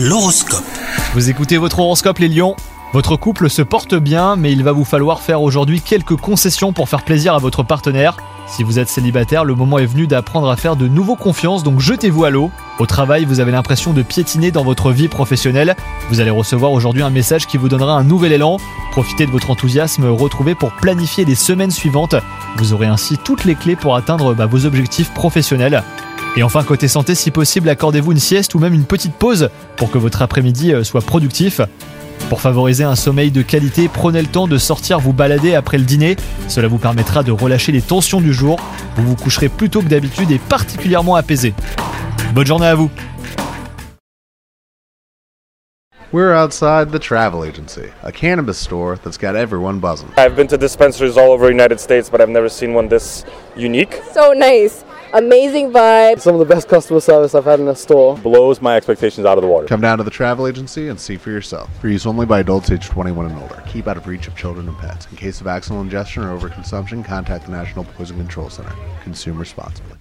L'horoscope. Vous écoutez votre horoscope les lions? Votre couple se porte bien, mais il va vous falloir faire aujourd'hui quelques concessions pour faire plaisir à votre partenaire. Si vous êtes célibataire, le moment est venu d'apprendre à faire de nouveaux confiances, donc jetez-vous à l'eau. Au travail, vous avez l'impression de piétiner dans votre vie professionnelle. Vous allez recevoir aujourd'hui un message qui vous donnera un nouvel élan. Profitez de votre enthousiasme retrouvé pour planifier les semaines suivantes. Vous aurez ainsi toutes les clés pour atteindre bah, vos objectifs professionnels. Et enfin, côté santé, si possible, accordez-vous une sieste ou même une petite pause pour que votre après-midi euh, soit productif. Pour favoriser un sommeil de qualité, prenez le temps de sortir vous balader après le dîner. Cela vous permettra de relâcher les tensions du jour. Vous vous coucherez plus tôt que d'habitude et particulièrement apaisé. Bonne journée à vous We're outside the travel agency, a cannabis store that's got everyone buzzing. I've been to dispensaries all over the United States, but I've never seen one this unique. so nice. Amazing vibe. Some of the best customer service I've had in a store. Blows my expectations out of the water. Come down to the travel agency and see for yourself. For use only by adults age 21 and older. Keep out of reach of children and pets. In case of accidental ingestion or overconsumption, contact the National Poison Control Center. Consume responsibly.